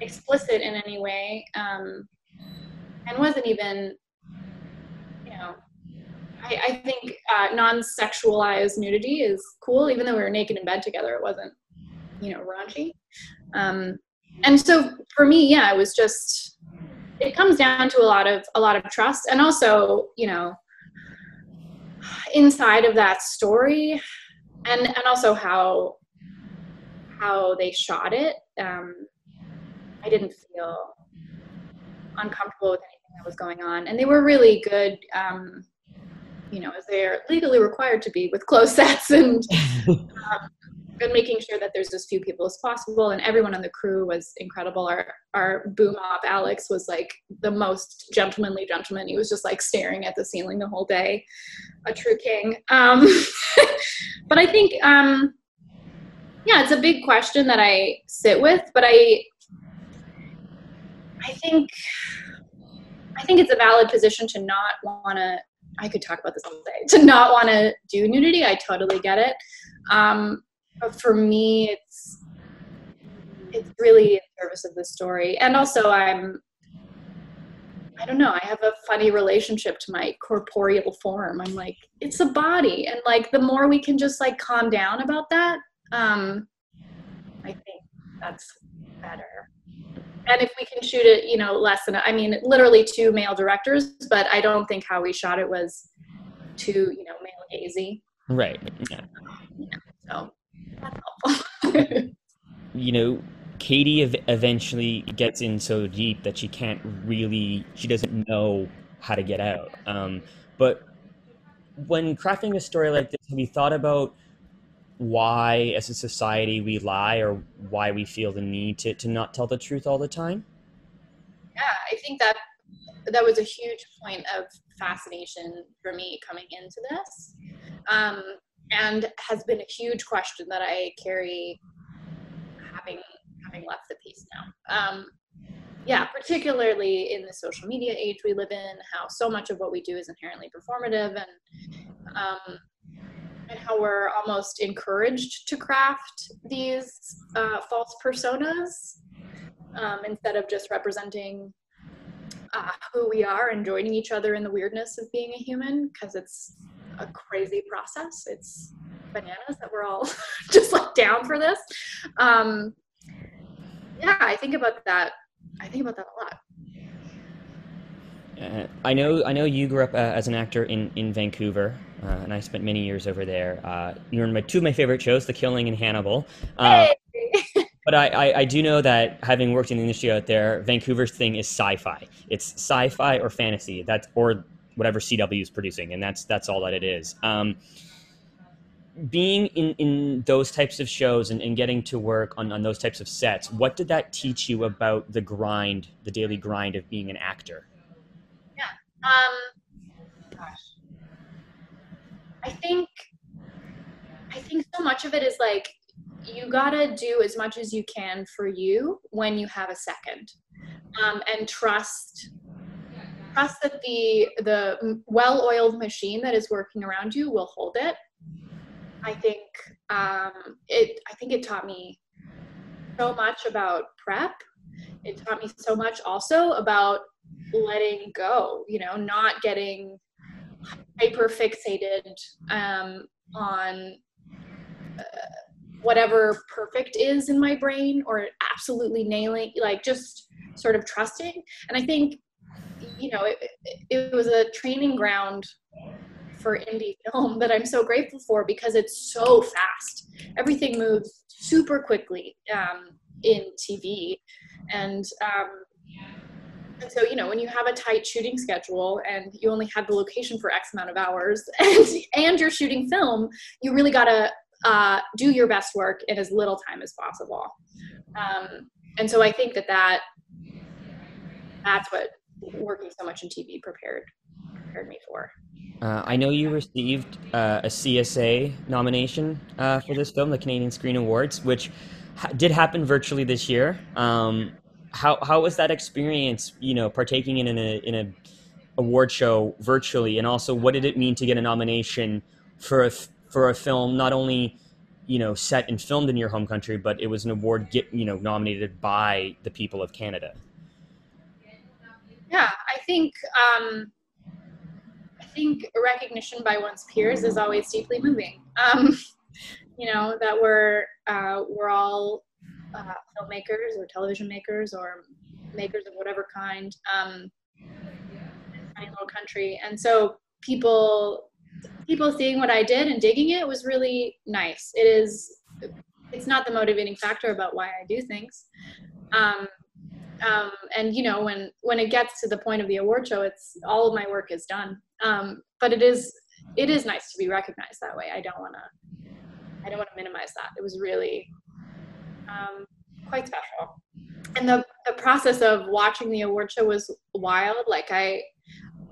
explicit in any way, um, and wasn't even you know. I, I think uh, non-sexualized nudity is cool, even though we were naked in bed together. It wasn't you know raunchy um, and so for me yeah it was just it comes down to a lot of a lot of trust and also you know inside of that story and and also how how they shot it um, i didn't feel uncomfortable with anything that was going on. And they were really good um, you know as they're legally required to be with close sets and um, and making sure that there's as few people as possible. And everyone on the crew was incredible. Our our boom op alex was like the most gentlemanly gentleman. He was just like staring at the ceiling the whole day a true king. Um, but i think um, yeah it's a big question that i sit with but i i think i think it's a valid position to not want to i could talk about this all day to not want to do nudity i totally get it. Um, but for me it's it's really in service of the story. And also i'm i don't know i have a funny relationship to my corporeal form. I'm like it's a body. And like the more we can just like calm down about that um i think that's better and if we can shoot it you know less than i mean literally two male directors but i don't think how we shot it was too you know male gazy right yeah. yeah so you know, Katie ev- eventually gets in so deep that she can't really, she doesn't know how to get out. Um, but when crafting a story like this, have you thought about why, as a society, we lie or why we feel the need to, to not tell the truth all the time? Yeah, I think that that was a huge point of fascination for me coming into this. Um, and has been a huge question that I carry having having left the piece now. Um, yeah, particularly in the social media age we live in, how so much of what we do is inherently performative, and um, and how we're almost encouraged to craft these uh, false personas um, instead of just representing uh, who we are and joining each other in the weirdness of being a human, because it's a crazy process. It's bananas that we're all just like down for this. Um, yeah, I think about that. I think about that a lot. Uh, I know. I know you grew up uh, as an actor in in Vancouver, uh, and I spent many years over there. Uh, you were in my two of my favorite shows, The Killing and Hannibal. Uh, hey. but I, I, I, do know that having worked in the industry out there, Vancouver's thing is sci-fi. It's sci-fi or fantasy. That's or whatever CW is producing, and that's that's all that it is. Um, being in, in those types of shows and, and getting to work on, on those types of sets, what did that teach you about the grind, the daily grind of being an actor? Um, gosh. I think I think so much of it is like you gotta do as much as you can for you when you have a second, um, and trust trust that the the well-oiled machine that is working around you will hold it. I think um, it. I think it taught me so much about prep. It taught me so much also about letting go. You know, not getting hyper fixated um, on. Uh, whatever perfect is in my brain or absolutely nailing like just sort of trusting and i think you know, it, it was a training ground for indie film that I'm so grateful for because it's so fast. Everything moves super quickly um, in TV, and um, and so you know when you have a tight shooting schedule and you only have the location for X amount of hours, and and you're shooting film, you really gotta uh, do your best work in as little time as possible. Um, and so I think that that that's what working so much in TV prepared prepared me for. Uh, I know you received uh, a CSA nomination uh, for this film, the Canadian Screen Awards, which ha- did happen virtually this year. Um, how how was that experience? You know, partaking in a in a award show virtually, and also what did it mean to get a nomination for a for a film not only you know set and filmed in your home country, but it was an award get you know nominated by the people of Canada. Yeah, I think um, I think recognition by one's peers is always deeply moving. Um, you know that we're uh, we're all uh, filmmakers or television makers or makers of whatever kind um, in a tiny little country, and so people people seeing what I did and digging it was really nice. It is it's not the motivating factor about why I do things. Um, um, and you know when when it gets to the point of the award show it's all of my work is done um, but it is it is nice to be recognized that way i don't want to i don't want to minimize that it was really um, quite special and the, the process of watching the award show was wild like i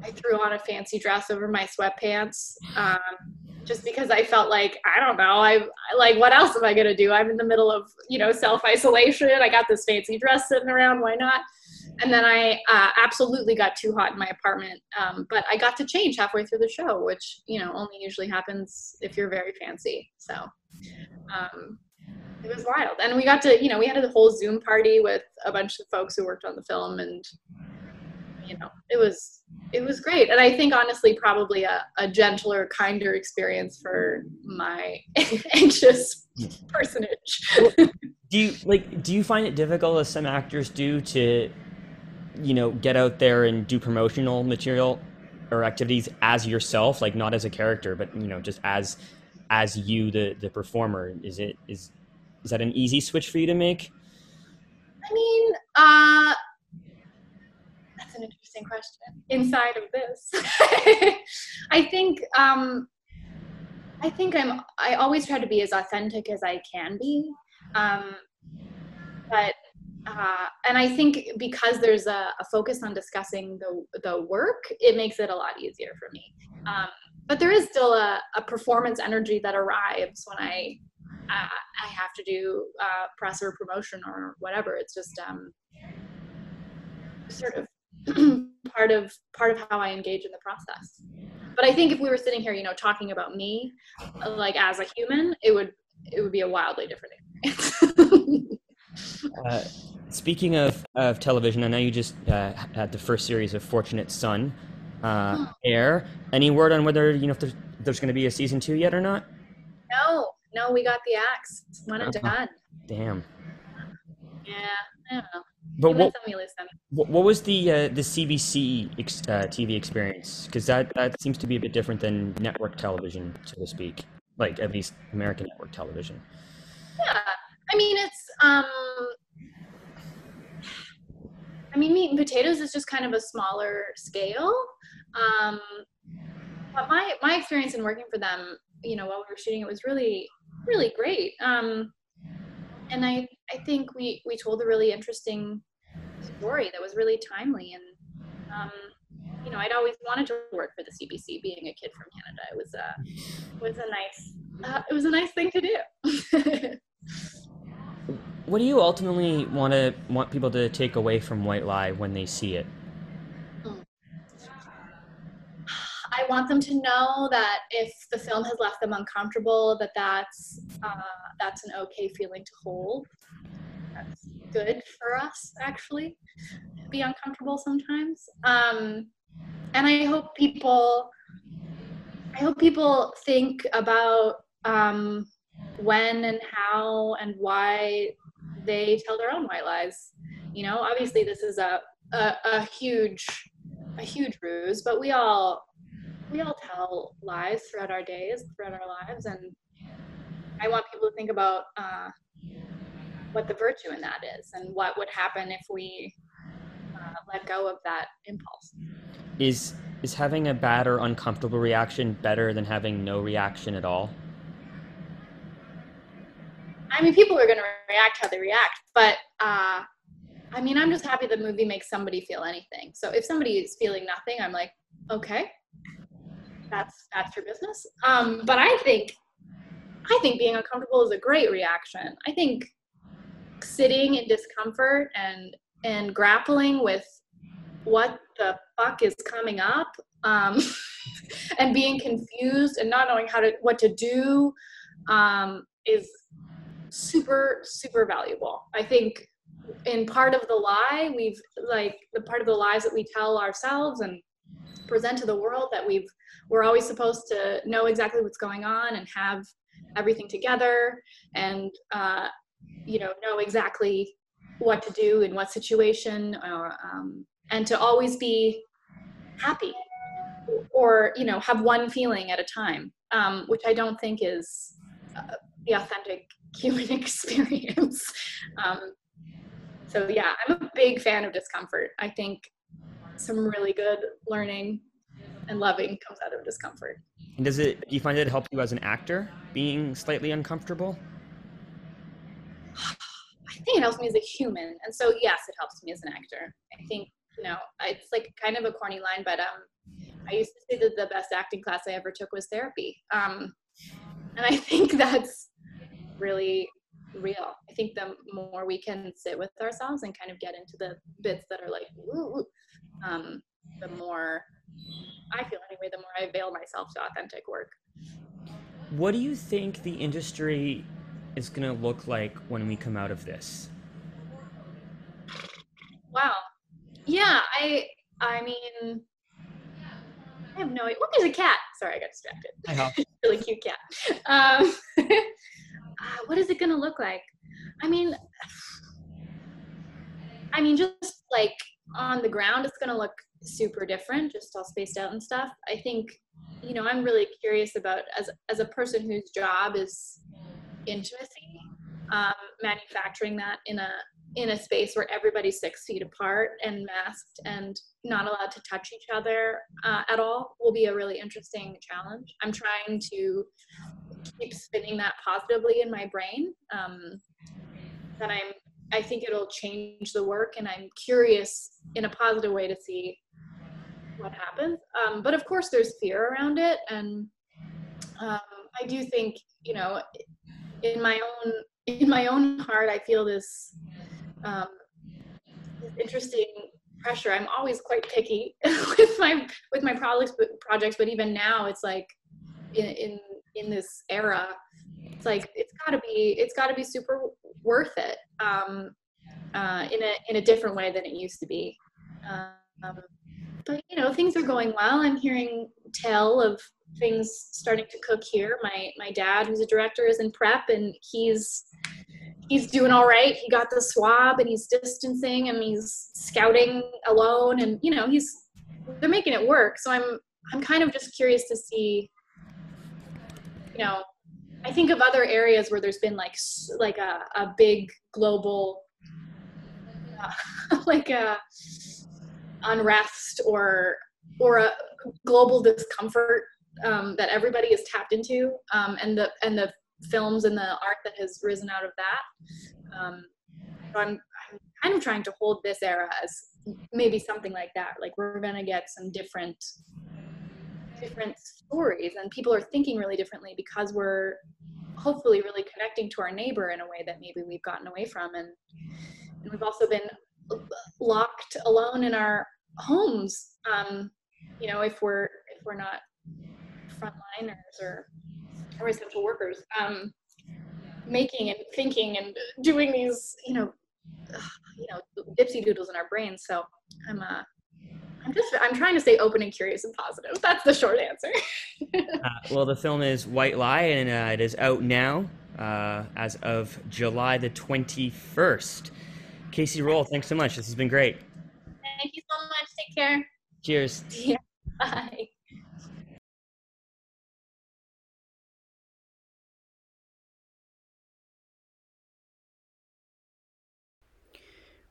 i threw on a fancy dress over my sweatpants um, just because I felt like I don't know, I like what else am I gonna do? I'm in the middle of you know self isolation. I got this fancy dress sitting around. Why not? And then I uh, absolutely got too hot in my apartment, um, but I got to change halfway through the show, which you know only usually happens if you're very fancy. So um, it was wild, and we got to you know we had a whole Zoom party with a bunch of folks who worked on the film, and you know it was it was great. And i think honestly probably a, a gentler kinder experience for my anxious personage. Do you like do you find it difficult as some actors do to you know get out there and do promotional material or activities as yourself? Like not as a character but you know just as as you the the performer. Is it is is that an easy switch for you to make i mean uh that's an interesting question. Inside of this, I think um, I think I'm. I always try to be as authentic as I can be, um, but uh, and I think because there's a, a, focus on discussing the the work, it makes it a lot easier for me. Um, but there is still a, a, performance energy that arrives when I uh, I have to do uh, press or promotion or whatever. It's just um, sort of part of part of how I engage in the process. But I think if we were sitting here, you know, talking about me, like as a human, it would it would be a wildly different experience. uh, speaking of of television, I know you just uh, had the first series of Fortunate Son uh, air. Any word on whether you know if there's, there's going to be a season two yet or not? No, no, we got the axe. One and uh-huh. done. Damn. Yeah, I don't know. But what, what, what was the uh, the CBC ex, uh, TV experience? Because that that seems to be a bit different than network television, so to speak. Like at least American network television. Yeah, I mean it's um, I mean meat and potatoes is just kind of a smaller scale. Um, but my my experience in working for them, you know, while we were shooting, it was really really great. Um, and I I think we we told a really interesting story that was really timely and um, you know I'd always wanted to work for the CBC being a kid from Canada it was a was a nice uh, it was a nice thing to do. what do you ultimately want to want people to take away from White Lie when they see it? I want them to know that if the film has left them uncomfortable, that that's uh, that's an okay feeling to hold. That's good for us, actually, to be uncomfortable sometimes. Um, and I hope people, I hope people think about um, when and how and why they tell their own white lies. You know, obviously this is a, a, a huge a huge ruse, but we all we all tell lies throughout our days, throughout our lives, and I want people to think about uh, what the virtue in that is and what would happen if we uh, let go of that impulse. Is is having a bad or uncomfortable reaction better than having no reaction at all? I mean, people are going to react how they react, but uh, I mean, I'm just happy the movie makes somebody feel anything. So if somebody is feeling nothing, I'm like, okay, that's that's your business. Um, but I think I think being uncomfortable is a great reaction. I think sitting in discomfort and and grappling with what the fuck is coming up um, and being confused and not knowing how to what to do um, is super super valuable i think in part of the lie we've like the part of the lies that we tell ourselves and present to the world that we've we're always supposed to know exactly what's going on and have everything together and uh, you know know exactly what to do in what situation or um, and to always be happy or you know have one feeling at a time um, which i don't think is uh, the authentic human experience. Um, so yeah i'm a big fan of discomfort. I think some really good learning and loving comes out of discomfort and does it do you find it help you as an actor being slightly uncomfortable i think it helps me as a human and so yes it helps me as an actor i think you know it's like kind of a corny line but um I used to say that the best acting class I ever took was therapy. Um, and I think that's really real. I think the more we can sit with ourselves and kind of get into the bits that are like, ooh, um, the more I feel anyway, the more I avail myself to authentic work. What do you think the industry is going to look like when we come out of this? Wow. Yeah, I I mean I have no idea. What is a cat? Sorry, I got distracted. Hi, really cute cat. Um, uh, what is it going to look like? I mean, I mean, just like on the ground, it's going to look super different, just all spaced out and stuff. I think, you know, I'm really curious about as as a person whose job is intimacy, um, manufacturing that in a in a space where everybody's six feet apart and masked and not allowed to touch each other uh, at all will be a really interesting challenge. I'm trying to keep spinning that positively in my brain. Um, that I'm, I think it'll change the work, and I'm curious in a positive way to see what happens. Um, but of course, there's fear around it, and um, I do think, you know, in my own in my own heart, I feel this um, interesting pressure. I'm always quite picky with my with my projects, projects, but even now, it's like in in, in this era, it's like it's got to be it's got to be super worth it um, uh, in a in a different way than it used to be. Um, but you know, things are going well. I'm hearing tell of things starting to cook here. My my dad, who's a director, is in prep, and he's he's doing all right. He got the swab and he's distancing and he's scouting alone and you know he's they're making it work. So I'm I'm kind of just curious to see you know I think of other areas where there's been like like a, a big global uh, like a unrest or or a global discomfort um, that everybody is tapped into um, and the and the films and the art that has risen out of that. Um, so I'm, I'm kind of trying to hold this era as maybe something like that. Like we're gonna get some different different stories and people are thinking really differently because we're hopefully really connecting to our neighbor in a way that maybe we've gotten away from and, and we've also been locked alone in our homes um, you know if we're if we're not frontliners or or essential workers um, making and thinking and doing these you know you know dipsy doodles in our brains. So i'm uh i'm just i'm trying to stay open and curious and positive. That's the short answer. Uh, well the film is white lie and uh, it is out now uh, as of july the 21st Kacey Rohl thanks so much. This has been great thank you so much take care cheers yeah bye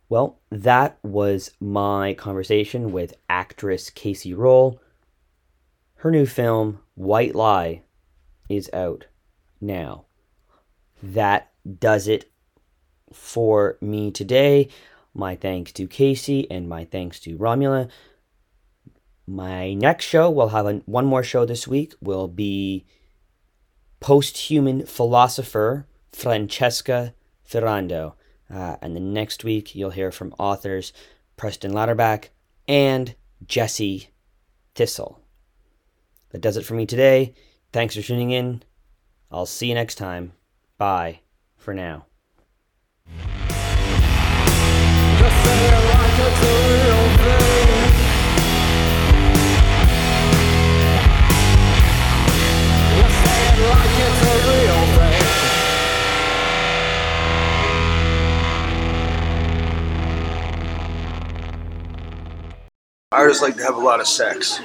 Well, that was my conversation with actress Kacey Rohl. Her new film, White Lie, is out now. That does it for me today. My thanks to Kacey and my thanks to Romola. my next show, we'll have a, one more show this week, will be post-human philosopher Francesca Ferrando. Uh, and the next week, you'll hear from authors Preston Lauterbach and Jesse Thistle. That does it for me today. Thanks for tuning in. I'll see you next time. Bye for now. Artists like to have a lot of sex.